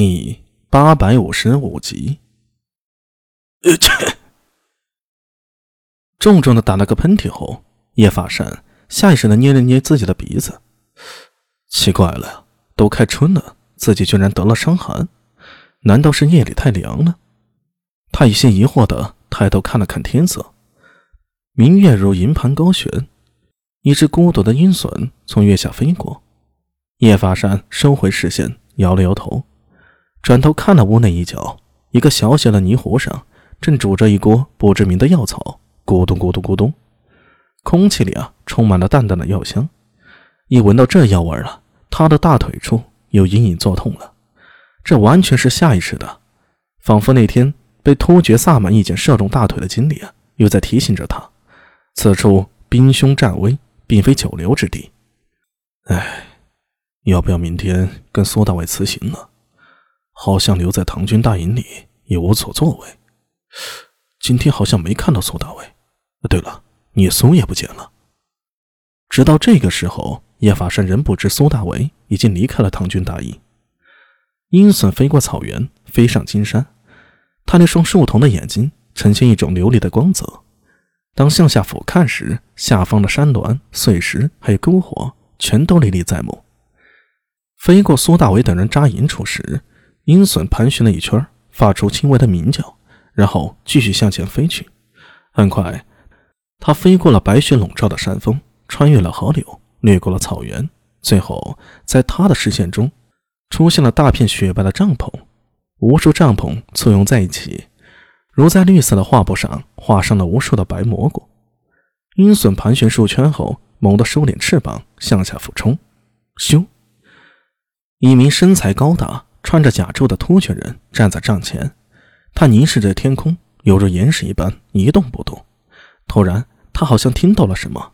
第八百五十五集。切！重重的打了个喷嚏后，叶法善下意识的捏了捏自己的鼻子。奇怪了，都开春了，自己居然得了伤寒，难道是夜里太凉了？他有些疑惑的抬头看了看天色，明月如银盘高悬，一只孤独的鹰隼从月下飞过。叶法善收回视线，摇了摇头，转头看了屋内一角，一个小小的泥壶上正煮着一锅不知名的药草，咕咚咕咚咕咚，空气里啊充满了淡淡的药香。一闻到这药味了，他的大腿处又隐隐作痛了。这完全是下意识的，仿佛那天被突厥萨满一箭射中大腿的经历啊，又在提醒着他，此处兵凶战危，并非久留之地。唉。要不要明天跟苏大伟辞行呢？好像留在唐军大营里也无所作为。今天好像没看到苏大伟。对了，聂松也不见了。直到这个时候，叶法善仍不知苏大伟已经离开了唐军大营。鹰隼飞过草原，飞上金山。他那双树瞳的眼睛呈现一种琉璃的光泽。当向下俯瞰时，下方的山峦、碎石还有篝火，全都历历在目。飞过苏大伟等人扎营处时，鹰隼盘旋了一圈，发出轻微的鸣叫，然后继续向前飞去。很快，它飞过了白雪笼罩的山峰，穿越了河流，掠过了草原，最后在他的视线中，出现了大片雪白的帐篷。无数帐篷簇拥在一起，如在绿色的画布上画上了无数的白蘑菇。鹰隼盘旋数圈后，猛地收敛翅膀，向下俯冲，咻！一名身材高大、穿着甲胄的突厥人站在帐前，他凝视着天空，犹如岩石一般一动不动。突然，他好像听到了什么，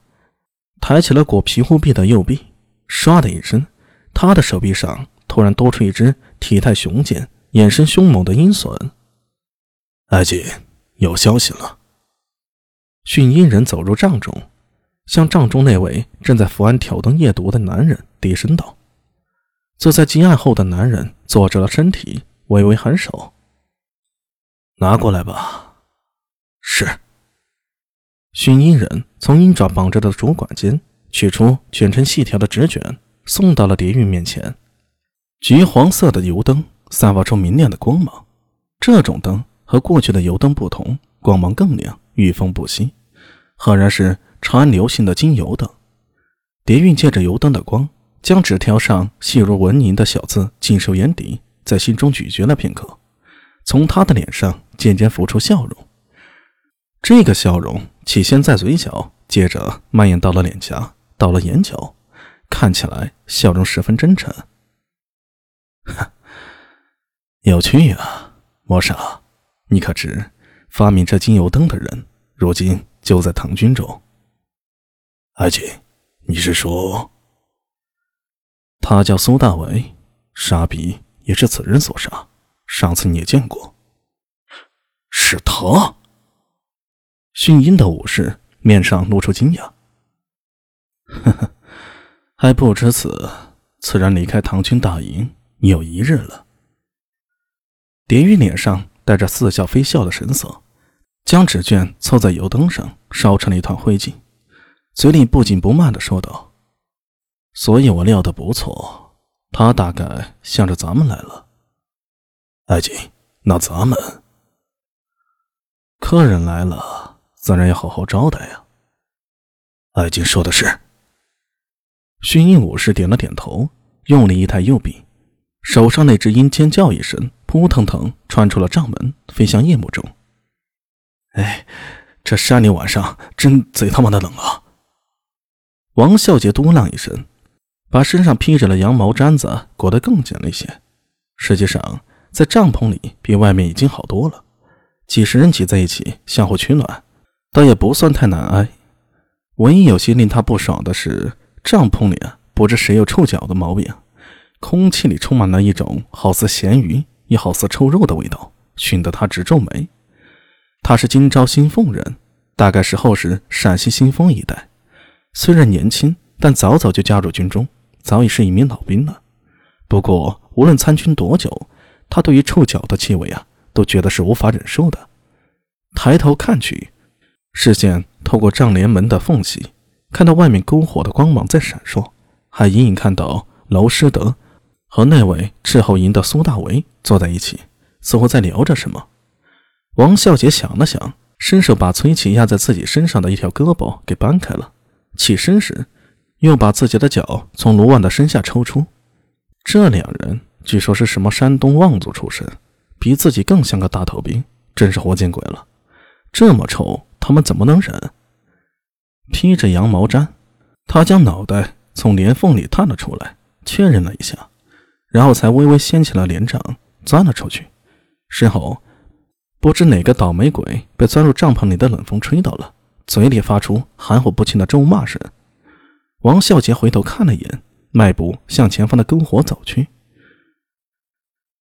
抬起了裹皮护臂的右臂，唰的一声，他的手臂上突然多出一只体态雄健、眼神凶猛的鹰隼。爱锦，有消息了。驯鹰人走入帐中，向帐中那位正在伏案挑灯夜读的男人低声道。坐在金案后的男人坐直了身体，微微颔首：“拿过来吧。”是。熏衣人从鹰爪绑着的竹管间取出卷成细条的纸卷，送到了蝶韵面前。橘黄色的油灯散发出明亮的光芒。这种灯和过去的油灯不同，光芒更亮，遇风不熄，赫然是长安流行的金油灯。蝶韵借着油灯的光。将纸条上细如蚊蝇的小字尽收眼底，在心中咀嚼了片刻，从他的脸上渐渐浮出笑容。这个笑容起先在嘴角，接着蔓延到了脸颊，到了眼角，看起来笑容十分真诚。有趣啊，莫傻，你可知发明这精油灯的人，如今就在唐军中？阿锦，你是说？他叫苏大伟，沙笔也是此人所杀。上次你也见过，是他。训鹰的武士面上露出惊讶，呵呵，还不知此。此人离开唐军大营有一日了。蝶玉脸上带着似笑非笑的神色，将纸卷凑在油灯上，烧成了一团灰烬，嘴里不紧不慢的说道。所以我料的不错，他大概向着咱们来了。爱锦，那咱们客人来了，自然要好好招待呀。爱锦说的是。薰衣武士点了点头，用力一抬右臂，手上那只鹰尖叫一声，扑腾腾穿出了帐门，飞向夜幕中。哎，这山里晚上真贼他妈的冷啊！王孝杰嘟囔一声。把身上披着的羊毛毡子裹得更紧了一些。实际上，在帐篷里比外面已经好多了。几十人挤在一起，相互取暖，倒也不算太难挨。唯一有些令他不爽的是，帐篷里啊，不知谁有臭脚的毛病，空气里充满了一种好似咸鱼，也好似臭肉的味道，熏得他直皱眉。他是今朝新凤人，大概是后世陕西新丰一带。虽然年轻，但早早就加入军中。早已是一名老兵了，不过无论参军多久，他对于臭脚的气味啊，都觉得是无法忍受的。抬头看去，视线透过帐帘门的缝隙，看到外面篝火的光芒在闪烁，还隐隐看到娄师德和那位斥候营的苏大为坐在一起，似乎在聊着什么。王孝杰想了想，伸手把崔琦压在自己身上的一条胳膊给搬开了，起身时，又把自己的脚从卢万的身下抽出。这两人据说是什么山东望族出身，比自己更像个大头兵，真是活见鬼了。这么臭，他们怎么能忍？披着羊毛毡，他将脑袋从帘缝里探了出来，确认了一下，然后才微微掀起了帘帐，钻了出去。身后。不知哪个倒霉鬼被钻入帐篷里的冷风吹到了，嘴里发出含糊不清的咒骂声。王孝杰回头看了一眼，迈步向前方的篝火走去。